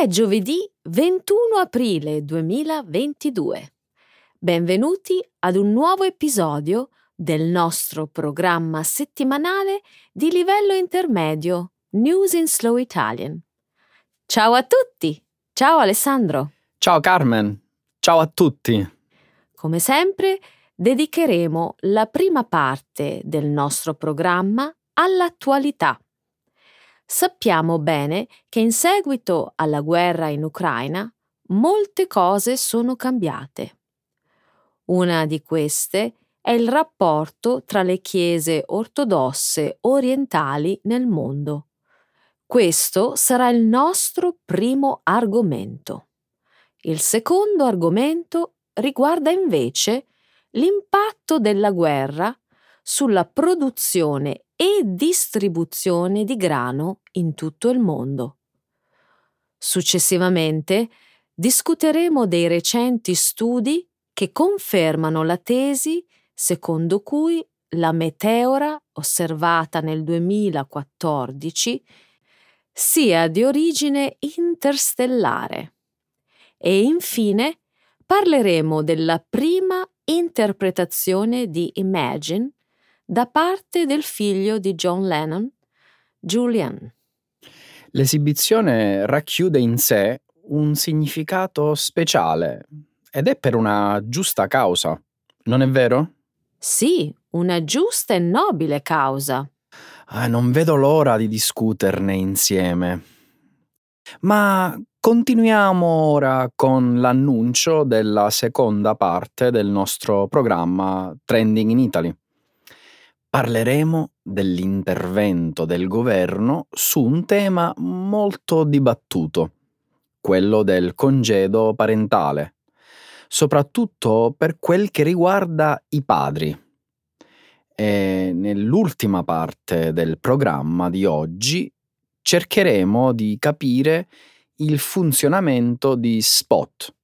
È giovedì 21 aprile 2022. Benvenuti ad un nuovo episodio del nostro programma settimanale di livello intermedio News in Slow Italian. Ciao a tutti! Ciao Alessandro! Ciao Carmen! Ciao a tutti! Come sempre, dedicheremo la prima parte del nostro programma all'attualità sappiamo bene che in seguito alla guerra in Ucraina molte cose sono cambiate. Una di queste è il rapporto tra le chiese ortodosse orientali nel mondo. Questo sarà il nostro primo argomento. Il secondo argomento riguarda invece l'impatto della guerra sulla produzione e distribuzione di grano in tutto il mondo. Successivamente discuteremo dei recenti studi che confermano la tesi secondo cui la meteora osservata nel 2014 sia di origine interstellare. E infine parleremo della prima interpretazione di Imagine da parte del figlio di John Lennon, Julian. L'esibizione racchiude in sé un significato speciale ed è per una giusta causa, non è vero? Sì, una giusta e nobile causa. Ah, non vedo l'ora di discuterne insieme. Ma continuiamo ora con l'annuncio della seconda parte del nostro programma Trending in Italy parleremo dell'intervento del governo su un tema molto dibattuto, quello del congedo parentale, soprattutto per quel che riguarda i padri. E nell'ultima parte del programma di oggi cercheremo di capire il funzionamento di Spot,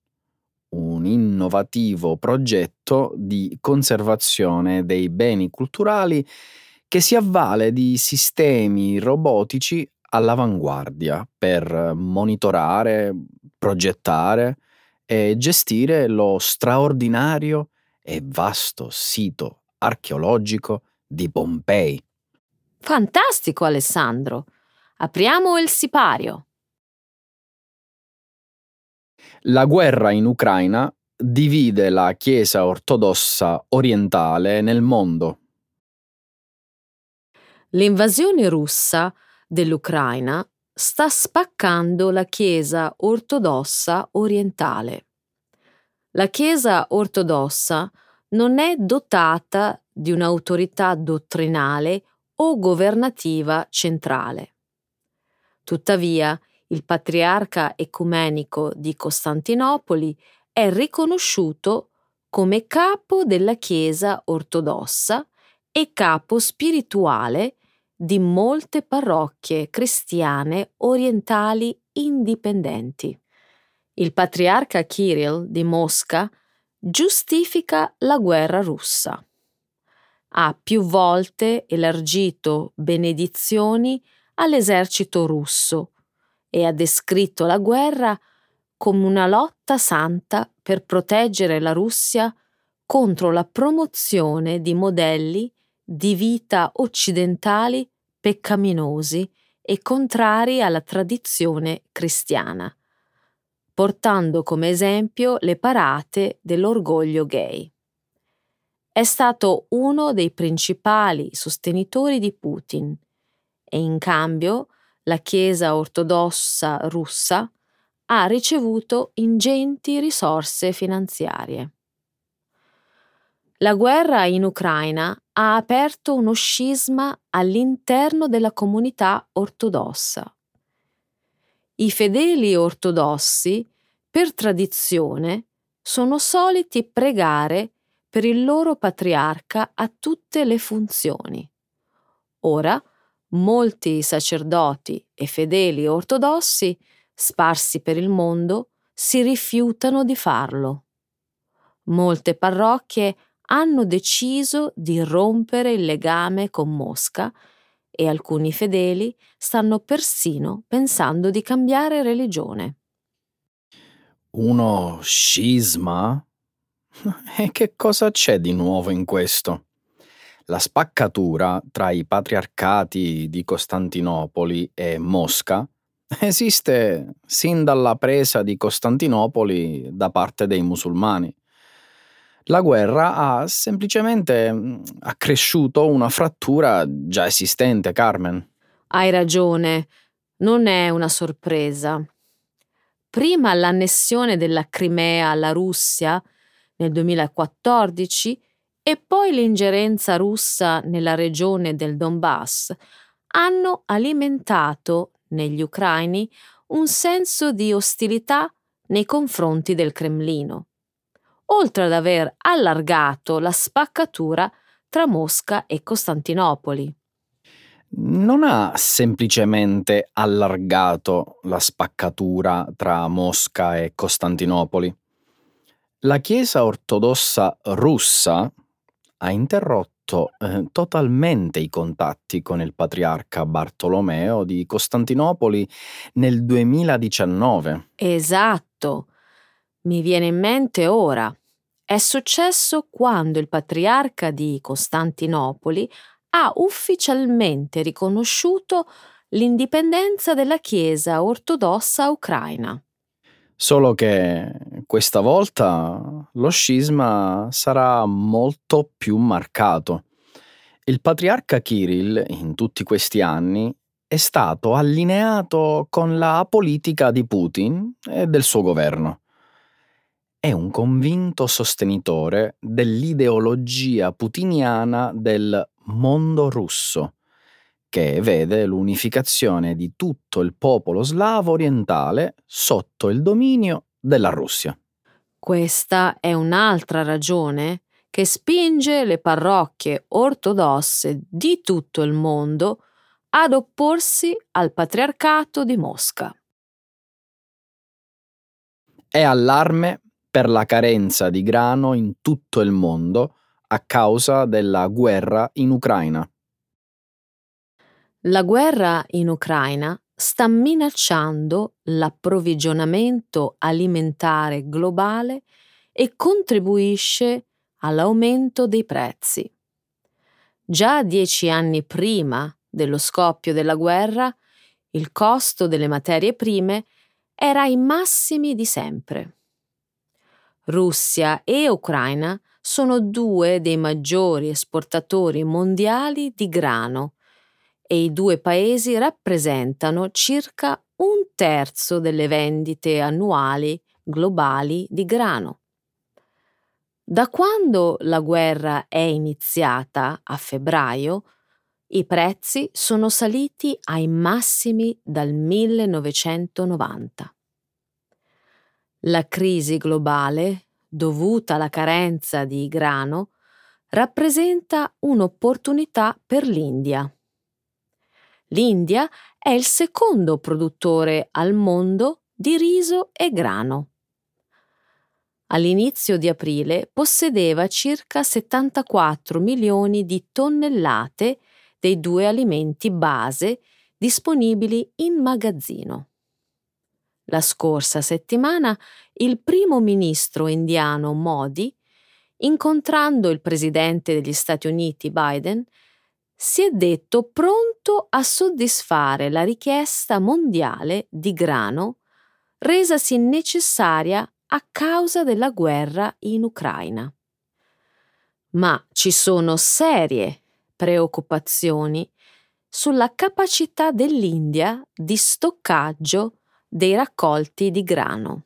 un innovativo progetto di conservazione dei beni culturali che si avvale di sistemi robotici all'avanguardia per monitorare, progettare e gestire lo straordinario e vasto sito archeologico di Pompei. Fantastico Alessandro! Apriamo il sipario. La guerra in Ucraina divide la Chiesa ortodossa orientale nel mondo. L'invasione russa dell'Ucraina sta spaccando la Chiesa ortodossa orientale. La Chiesa ortodossa non è dotata di un'autorità dottrinale o governativa centrale. Tuttavia, il patriarca ecumenico di Costantinopoli è riconosciuto come capo della Chiesa ortodossa e capo spirituale di molte parrocchie cristiane orientali indipendenti. Il patriarca Kirill di Mosca giustifica la guerra russa. Ha più volte elargito benedizioni all'esercito russo e ha descritto la guerra come una lotta santa per proteggere la Russia contro la promozione di modelli di vita occidentali peccaminosi e contrari alla tradizione cristiana, portando come esempio le parate dell'orgoglio gay. È stato uno dei principali sostenitori di Putin e in cambio la Chiesa ortodossa russa ha ricevuto ingenti risorse finanziarie. La guerra in Ucraina ha aperto uno scisma all'interno della comunità ortodossa. I fedeli ortodossi, per tradizione, sono soliti pregare per il loro patriarca a tutte le funzioni. Ora, molti sacerdoti e fedeli ortodossi sparsi per il mondo si rifiutano di farlo. Molte parrocchie hanno deciso di rompere il legame con Mosca e alcuni fedeli stanno persino pensando di cambiare religione. Uno scisma? E che cosa c'è di nuovo in questo? La spaccatura tra i patriarcati di Costantinopoli e Mosca esiste sin dalla presa di Costantinopoli da parte dei musulmani. La guerra ha semplicemente mm, accresciuto una frattura già esistente, Carmen. Hai ragione, non è una sorpresa. Prima l'annessione della Crimea alla Russia nel 2014 e poi l'ingerenza russa nella regione del Donbass hanno alimentato negli ucraini un senso di ostilità nei confronti del Cremlino, oltre ad aver allargato la spaccatura tra Mosca e Costantinopoli. Non ha semplicemente allargato la spaccatura tra Mosca e Costantinopoli. La Chiesa ortodossa russa ha interrotto eh, totalmente i contatti con il patriarca Bartolomeo di Costantinopoli nel 2019. Esatto, mi viene in mente ora. È successo quando il patriarca di Costantinopoli ha ufficialmente riconosciuto l'indipendenza della Chiesa ortodossa ucraina. Solo che questa volta lo scisma sarà molto più marcato. Il patriarca Kirill in tutti questi anni è stato allineato con la politica di Putin e del suo governo. È un convinto sostenitore dell'ideologia putiniana del mondo russo che vede l'unificazione di tutto il popolo slavo orientale sotto il dominio della Russia. Questa è un'altra ragione che spinge le parrocchie ortodosse di tutto il mondo ad opporsi al patriarcato di Mosca. È allarme per la carenza di grano in tutto il mondo a causa della guerra in Ucraina. La guerra in Ucraina sta minacciando l'approvvigionamento alimentare globale e contribuisce all'aumento dei prezzi. Già dieci anni prima dello scoppio della guerra, il costo delle materie prime era ai massimi di sempre. Russia e Ucraina sono due dei maggiori esportatori mondiali di grano e i due paesi rappresentano circa un terzo delle vendite annuali globali di grano. Da quando la guerra è iniziata a febbraio, i prezzi sono saliti ai massimi dal 1990. La crisi globale, dovuta alla carenza di grano, rappresenta un'opportunità per l'India L'India è il secondo produttore al mondo di riso e grano. All'inizio di aprile possedeva circa 74 milioni di tonnellate dei due alimenti base disponibili in magazzino. La scorsa settimana il primo ministro indiano Modi, incontrando il presidente degli Stati Uniti Biden, si è detto pronto a soddisfare la richiesta mondiale di grano resasi necessaria a causa della guerra in Ucraina. Ma ci sono serie preoccupazioni sulla capacità dell'India di stoccaggio dei raccolti di grano.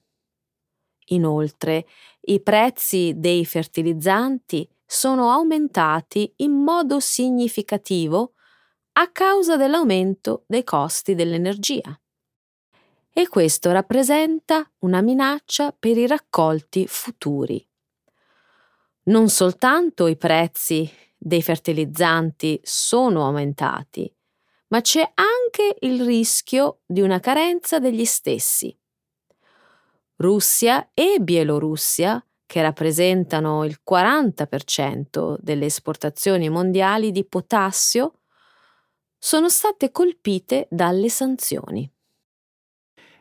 Inoltre, i prezzi dei fertilizzanti sono aumentati in modo significativo a causa dell'aumento dei costi dell'energia. E questo rappresenta una minaccia per i raccolti futuri. Non soltanto i prezzi dei fertilizzanti sono aumentati, ma c'è anche il rischio di una carenza degli stessi. Russia e Bielorussia che rappresentano il 40% delle esportazioni mondiali di potassio, sono state colpite dalle sanzioni.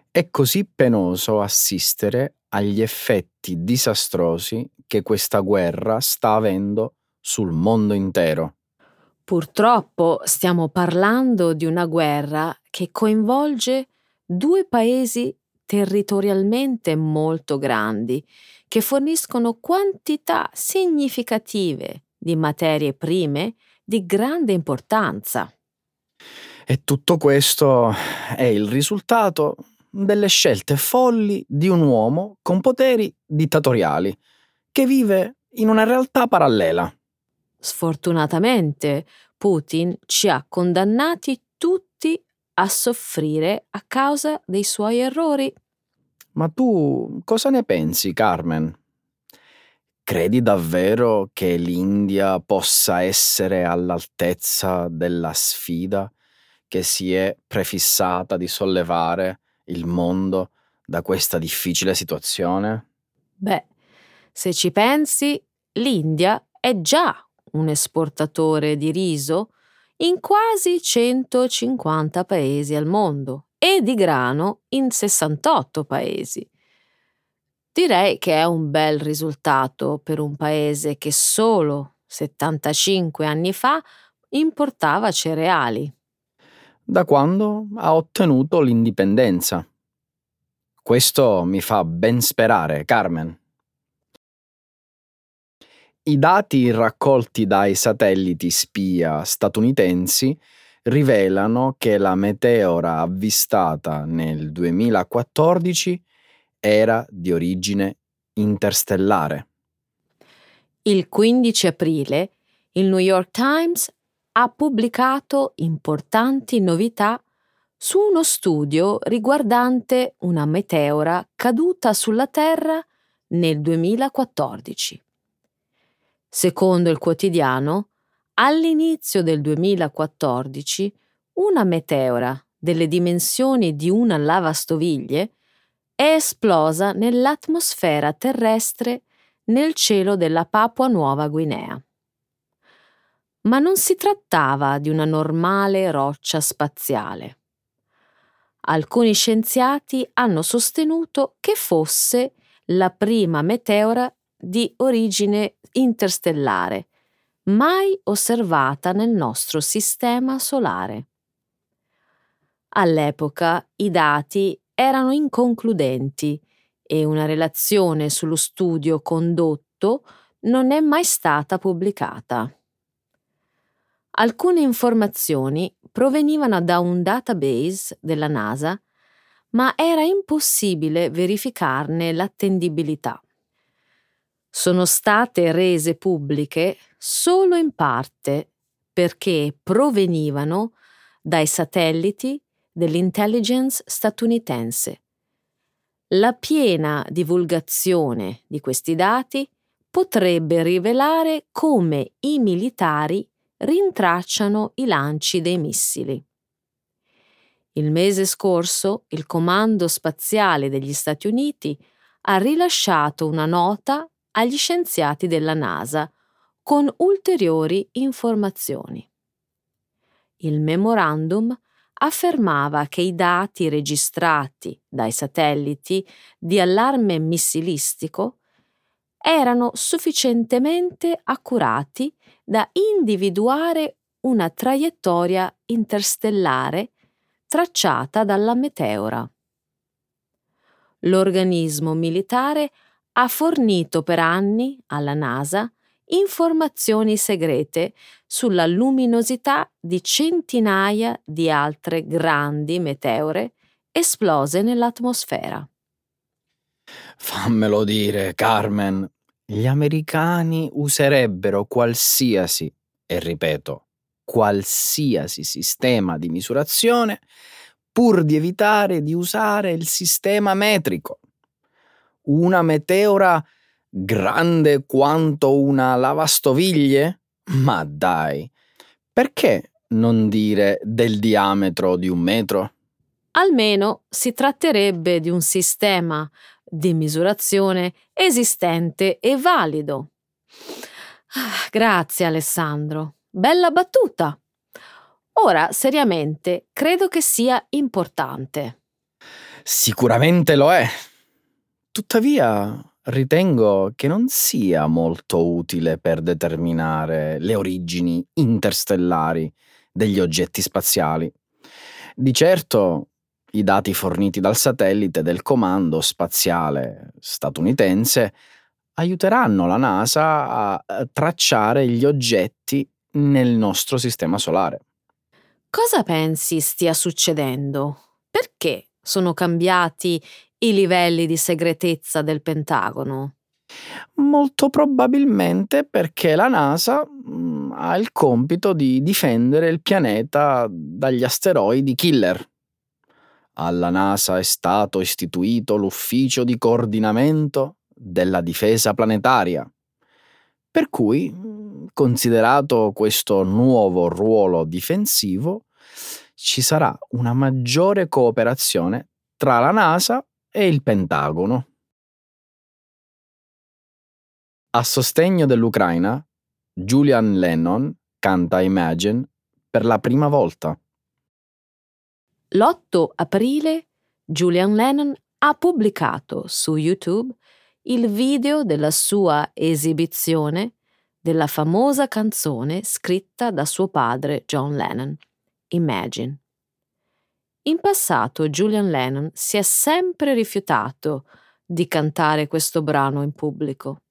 È così penoso assistere agli effetti disastrosi che questa guerra sta avendo sul mondo intero. Purtroppo stiamo parlando di una guerra che coinvolge due paesi territorialmente molto grandi, che forniscono quantità significative di materie prime di grande importanza. E tutto questo è il risultato delle scelte folli di un uomo con poteri dittatoriali, che vive in una realtà parallela. Sfortunatamente, Putin ci ha condannati tutti a soffrire a causa dei suoi errori. Ma tu cosa ne pensi, Carmen? Credi davvero che l'India possa essere all'altezza della sfida che si è prefissata di sollevare il mondo da questa difficile situazione? Beh, se ci pensi, l'India è già un esportatore di riso in quasi 150 paesi al mondo e di grano in 68 paesi. Direi che è un bel risultato per un paese che solo 75 anni fa importava cereali. Da quando ha ottenuto l'indipendenza. Questo mi fa ben sperare, Carmen. I dati raccolti dai satelliti spia statunitensi rivelano che la meteora avvistata nel 2014 era di origine interstellare. Il 15 aprile il New York Times ha pubblicato importanti novità su uno studio riguardante una meteora caduta sulla Terra nel 2014. Secondo il quotidiano, all'inizio del 2014 una meteora delle dimensioni di una lavastoviglie è esplosa nell'atmosfera terrestre nel cielo della Papua Nuova Guinea. Ma non si trattava di una normale roccia spaziale. Alcuni scienziati hanno sostenuto che fosse la prima meteora di origine interstellare, mai osservata nel nostro sistema solare. All'epoca i dati erano inconcludenti e una relazione sullo studio condotto non è mai stata pubblicata. Alcune informazioni provenivano da un database della NASA, ma era impossibile verificarne l'attendibilità sono state rese pubbliche solo in parte perché provenivano dai satelliti dell'intelligence statunitense. La piena divulgazione di questi dati potrebbe rivelare come i militari rintracciano i lanci dei missili. Il mese scorso il Comando Spaziale degli Stati Uniti ha rilasciato una nota agli scienziati della NASA con ulteriori informazioni. Il memorandum affermava che i dati registrati dai satelliti di allarme missilistico erano sufficientemente accurati da individuare una traiettoria interstellare tracciata dalla meteora. L'organismo militare ha fornito per anni alla NASA informazioni segrete sulla luminosità di centinaia di altre grandi meteore esplose nell'atmosfera. Fammelo dire, Carmen, gli americani userebbero qualsiasi, e ripeto, qualsiasi sistema di misurazione pur di evitare di usare il sistema metrico una meteora grande quanto una lavastoviglie? Ma dai, perché non dire del diametro di un metro? Almeno si tratterebbe di un sistema di misurazione esistente e valido. Ah, grazie Alessandro, bella battuta. Ora, seriamente, credo che sia importante. Sicuramente lo è, Tuttavia, ritengo che non sia molto utile per determinare le origini interstellari degli oggetti spaziali. Di certo, i dati forniti dal satellite del Comando Spaziale statunitense aiuteranno la NASA a tracciare gli oggetti nel nostro sistema solare. Cosa pensi stia succedendo? Perché sono cambiati i livelli di segretezza del Pentagono? Molto probabilmente perché la NASA mm, ha il compito di difendere il pianeta dagli asteroidi killer. Alla NASA è stato istituito l'ufficio di coordinamento della difesa planetaria. Per cui, mm, considerato questo nuovo ruolo difensivo, ci sarà una maggiore cooperazione tra la NASA e il Pentagono. A sostegno dell'Ucraina, Julian Lennon canta Imagine per la prima volta. L'8 aprile Julian Lennon ha pubblicato su YouTube il video della sua esibizione della famosa canzone scritta da suo padre John Lennon, Imagine. In passato Julian Lennon si è sempre rifiutato di cantare questo brano in pubblico.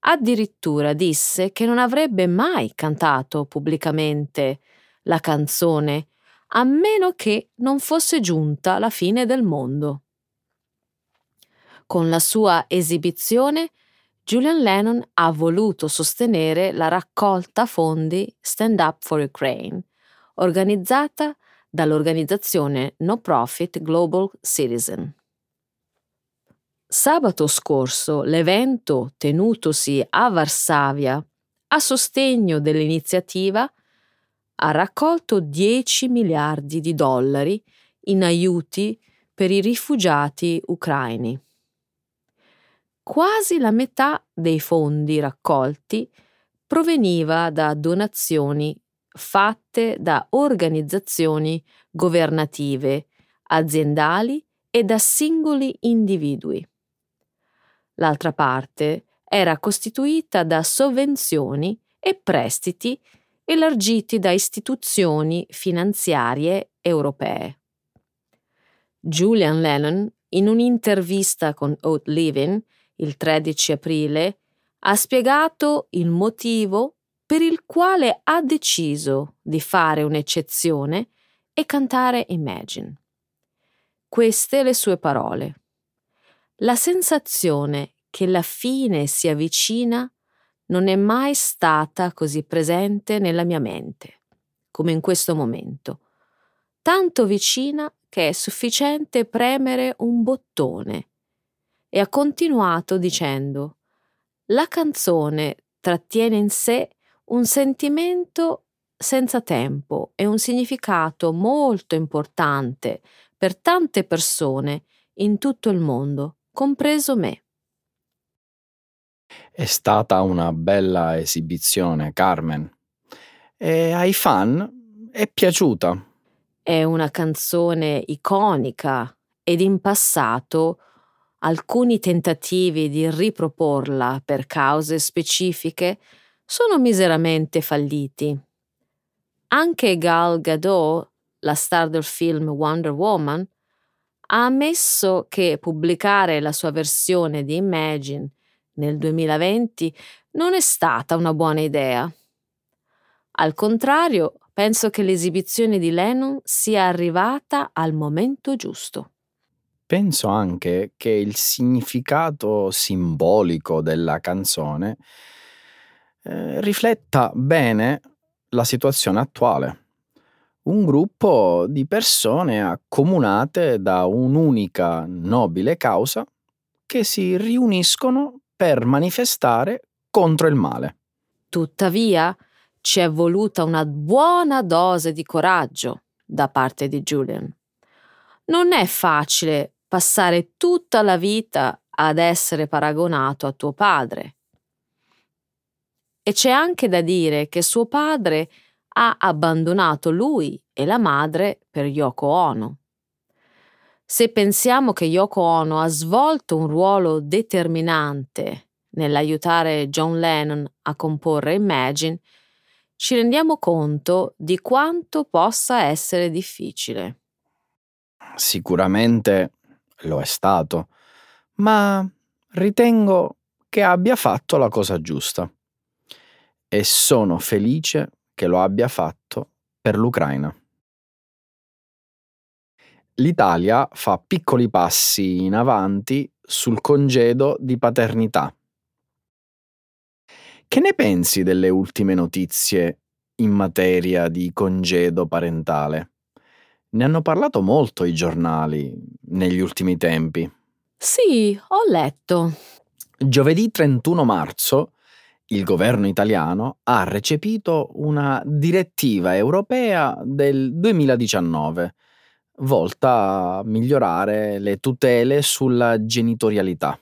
Addirittura disse che non avrebbe mai cantato pubblicamente la canzone a meno che non fosse giunta la fine del mondo. Con la sua esibizione, Julian Lennon ha voluto sostenere la raccolta fondi Stand Up for Ukraine, organizzata dall'organizzazione no profit Global Citizen. Sabato scorso l'evento tenutosi a Varsavia a sostegno dell'iniziativa ha raccolto 10 miliardi di dollari in aiuti per i rifugiati ucraini. Quasi la metà dei fondi raccolti proveniva da donazioni fatte da organizzazioni governative, aziendali e da singoli individui. L'altra parte era costituita da sovvenzioni e prestiti elargiti da istituzioni finanziarie europee. Julian Lennon, in un'intervista con Oat Living, il 13 aprile, ha spiegato il motivo per il quale ha deciso di fare un'eccezione e cantare Imagine. Queste le sue parole. La sensazione che la fine si avvicina non è mai stata così presente nella mia mente come in questo momento, tanto vicina che è sufficiente premere un bottone e ha continuato dicendo La canzone trattiene in sé un sentimento senza tempo e un significato molto importante per tante persone in tutto il mondo, compreso me. È stata una bella esibizione, Carmen. E ai fan è piaciuta. È una canzone iconica ed in passato alcuni tentativi di riproporla per cause specifiche sono miseramente falliti. Anche Gal Gadot, la star del film Wonder Woman, ha ammesso che pubblicare la sua versione di Imagine nel 2020 non è stata una buona idea. Al contrario, penso che l'esibizione di Lennon sia arrivata al momento giusto. Penso anche che il significato simbolico della canzone eh, rifletta bene la situazione attuale. Un gruppo di persone accomunate da un'unica nobile causa che si riuniscono per manifestare contro il male. Tuttavia, ci è voluta una buona dose di coraggio da parte di Julian. Non è facile passare tutta la vita ad essere paragonato a tuo padre. E c'è anche da dire che suo padre ha abbandonato lui e la madre per Yoko Ono. Se pensiamo che Yoko Ono ha svolto un ruolo determinante nell'aiutare John Lennon a comporre Imagine, ci rendiamo conto di quanto possa essere difficile. Sicuramente lo è stato, ma ritengo che abbia fatto la cosa giusta e sono felice che lo abbia fatto per l'Ucraina. L'Italia fa piccoli passi in avanti sul congedo di paternità. Che ne pensi delle ultime notizie in materia di congedo parentale? Ne hanno parlato molto i giornali negli ultimi tempi. Sì, ho letto. Giovedì 31 marzo il governo italiano ha recepito una direttiva europea del 2019 volta a migliorare le tutele sulla genitorialità.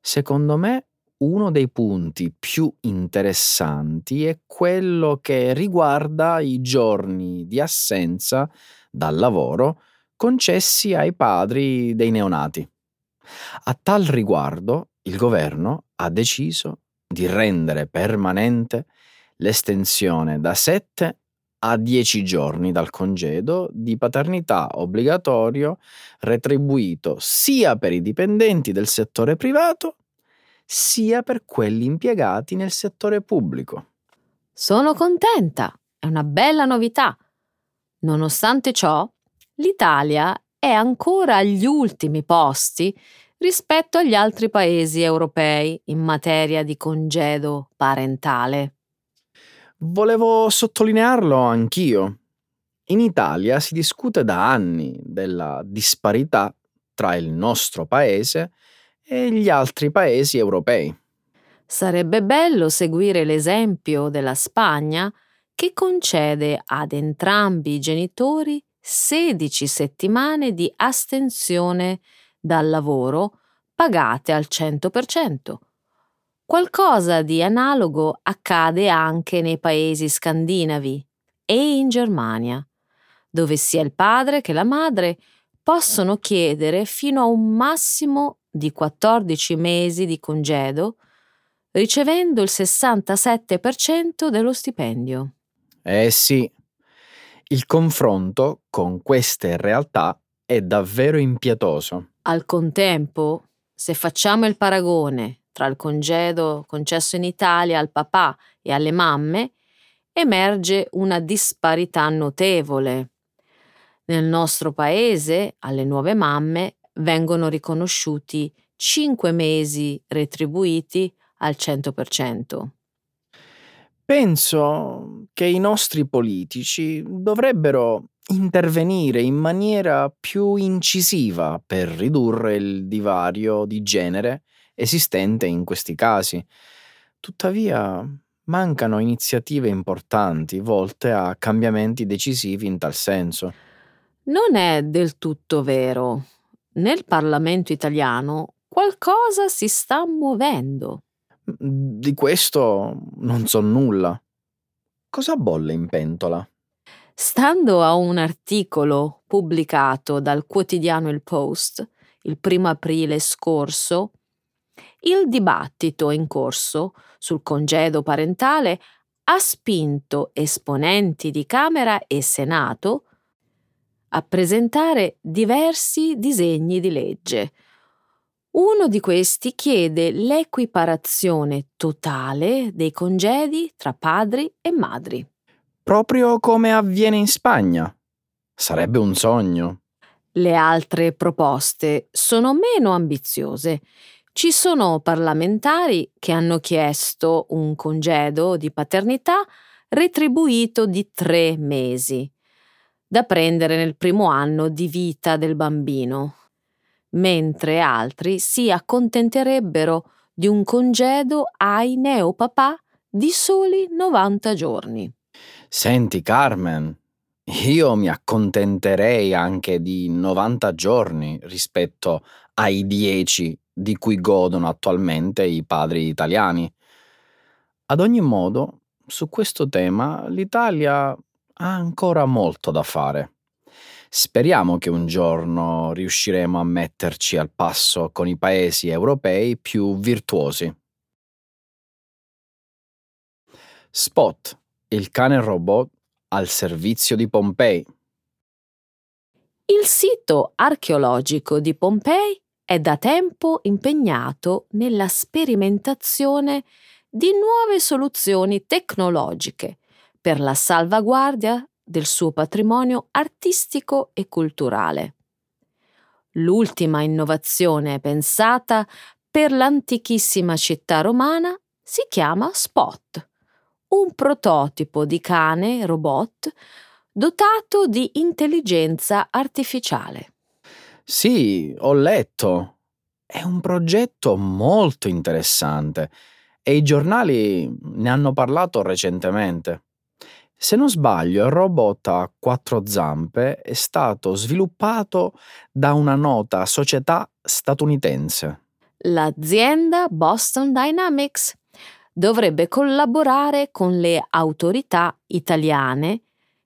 Secondo me uno dei punti più interessanti è quello che riguarda i giorni di assenza dal lavoro concessi ai padri dei neonati. A tal riguardo il governo ha deciso di rendere permanente l'estensione da 7 a 10 giorni dal congedo di paternità obbligatorio retribuito sia per i dipendenti del settore privato sia per quelli impiegati nel settore pubblico. Sono contenta, è una bella novità. Nonostante ciò, l'Italia è ancora agli ultimi posti rispetto agli altri paesi europei in materia di congedo parentale. Volevo sottolinearlo anch'io. In Italia si discute da anni della disparità tra il nostro paese e gli altri paesi europei. Sarebbe bello seguire l'esempio della Spagna che concede ad entrambi i genitori 16 settimane di astensione dal lavoro pagate al 100%. Qualcosa di analogo accade anche nei paesi scandinavi e in Germania, dove sia il padre che la madre possono chiedere fino a un massimo di 14 mesi di congedo, ricevendo il 67% dello stipendio. Eh sì, il confronto con queste realtà è davvero impietoso. Al contempo, se facciamo il paragone tra il congedo concesso in Italia al papà e alle mamme, emerge una disparità notevole. Nel nostro paese, alle nuove mamme vengono riconosciuti 5 mesi retribuiti al 100%. Penso che i nostri politici dovrebbero intervenire in maniera più incisiva per ridurre il divario di genere esistente in questi casi. Tuttavia, mancano iniziative importanti volte a cambiamenti decisivi in tal senso. Non è del tutto vero. Nel Parlamento italiano qualcosa si sta muovendo. Di questo non so nulla. Cosa bolle in pentola? Stando a un articolo pubblicato dal quotidiano Il Post il primo aprile scorso, il dibattito in corso sul congedo parentale ha spinto esponenti di Camera e Senato a presentare diversi disegni di legge. Uno di questi chiede l'equiparazione totale dei congedi tra padri e madri proprio come avviene in Spagna. Sarebbe un sogno. Le altre proposte sono meno ambiziose. Ci sono parlamentari che hanno chiesto un congedo di paternità retribuito di tre mesi, da prendere nel primo anno di vita del bambino, mentre altri si accontenterebbero di un congedo ai neopapà di soli 90 giorni. Senti Carmen, io mi accontenterei anche di 90 giorni rispetto ai 10 di cui godono attualmente i padri italiani. Ad ogni modo, su questo tema l'Italia ha ancora molto da fare. Speriamo che un giorno riusciremo a metterci al passo con i paesi europei più virtuosi. Spot, il cane robot al servizio di Pompei. Il sito archeologico di Pompei è da tempo impegnato nella sperimentazione di nuove soluzioni tecnologiche per la salvaguardia del suo patrimonio artistico e culturale. L'ultima innovazione pensata per l'antichissima città romana si chiama Spot, un prototipo di cane robot dotato di intelligenza artificiale. Sì, ho letto. È un progetto molto interessante e i giornali ne hanno parlato recentemente. Se non sbaglio, il robot a quattro zampe è stato sviluppato da una nota società statunitense. L'azienda Boston Dynamics dovrebbe collaborare con le autorità italiane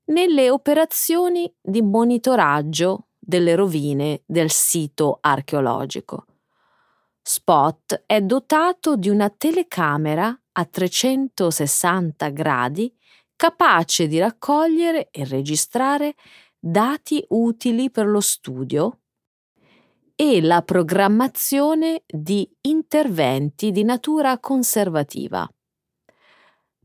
nelle operazioni di monitoraggio delle rovine del sito archeologico. Spot è dotato di una telecamera a 360 gradi capace di raccogliere e registrare dati utili per lo studio e la programmazione di interventi di natura conservativa.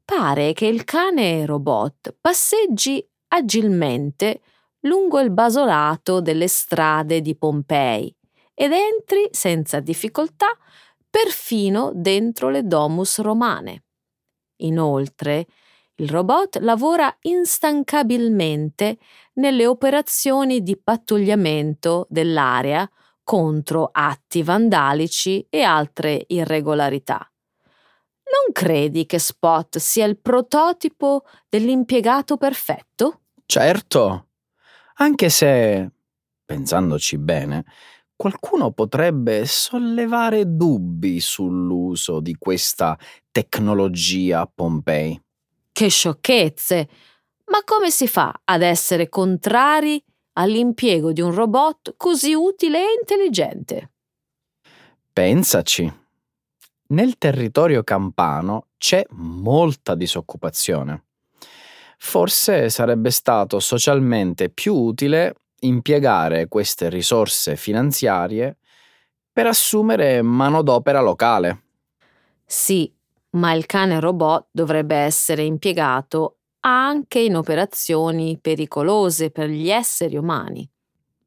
Pare che il cane robot passeggi agilmente lungo il basolato delle strade di Pompei ed entri senza difficoltà perfino dentro le domus romane. Inoltre, il robot lavora instancabilmente nelle operazioni di pattugliamento dell'area contro atti vandalici e altre irregolarità. Non credi che Spot sia il prototipo dell'impiegato perfetto? Certo, anche se, pensandoci bene, qualcuno potrebbe sollevare dubbi sull'uso di questa tecnologia a Pompei. Che sciocchezze! Ma come si fa ad essere contrari all'impiego di un robot così utile e intelligente? Pensaci. Nel territorio campano c'è molta disoccupazione. Forse sarebbe stato socialmente più utile impiegare queste risorse finanziarie per assumere manodopera locale. Sì, ma il cane robot dovrebbe essere impiegato anche in operazioni pericolose per gli esseri umani.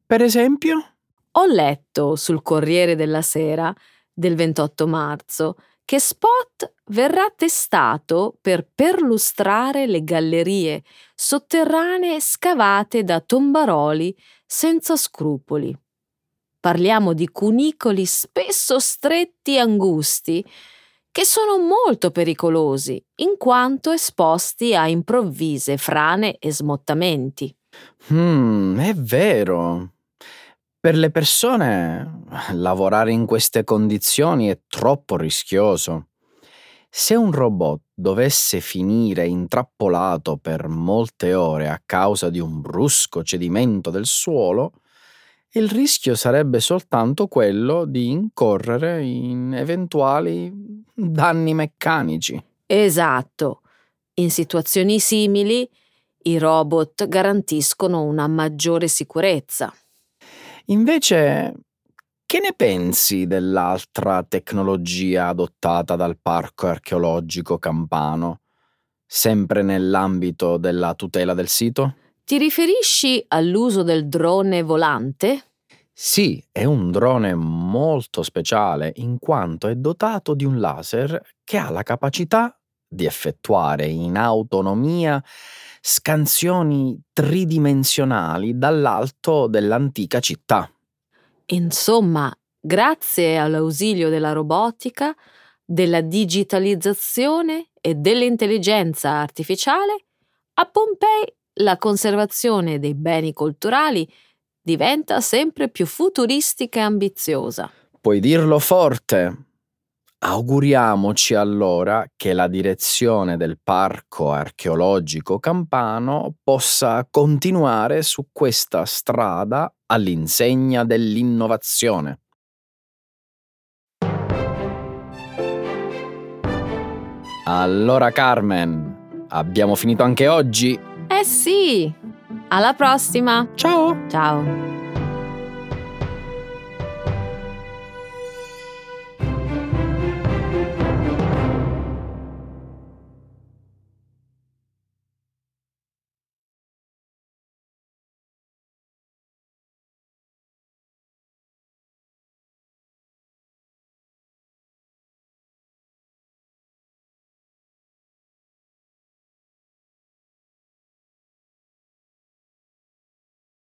Per esempio? Ho letto sul Corriere della Sera del 28 marzo che Spot verrà testato per perlustrare le gallerie sotterranee scavate da tombaroli senza scrupoli. Parliamo di cunicoli spesso stretti e angusti che sono molto pericolosi in quanto esposti a improvvise frane e smottamenti. Hmm, è vero. Per le persone lavorare in queste condizioni è troppo rischioso. Se un robot dovesse finire intrappolato per molte ore a causa di un brusco cedimento del suolo, il rischio sarebbe soltanto quello di incorrere in eventuali danni meccanici. Esatto. In situazioni simili i robot garantiscono una maggiore sicurezza. Invece, che ne pensi dell'altra tecnologia adottata dal Parco archeologico campano, sempre nell'ambito della tutela del sito? Ti riferisci all'uso del drone volante? Sì, è un drone molto speciale in quanto è dotato di un laser che ha la capacità di effettuare in autonomia scansioni tridimensionali dall'alto dell'antica città. Insomma, grazie all'ausilio della robotica, della digitalizzazione e dell'intelligenza artificiale, a Pompei la conservazione dei beni culturali diventa sempre più futuristica e ambiziosa. Puoi dirlo forte. Auguriamoci allora che la direzione del Parco archeologico campano possa continuare su questa strada all'insegna dell'innovazione. Allora Carmen, abbiamo finito anche oggi? Eh sì! Alla prossima! Ciao! Ciao!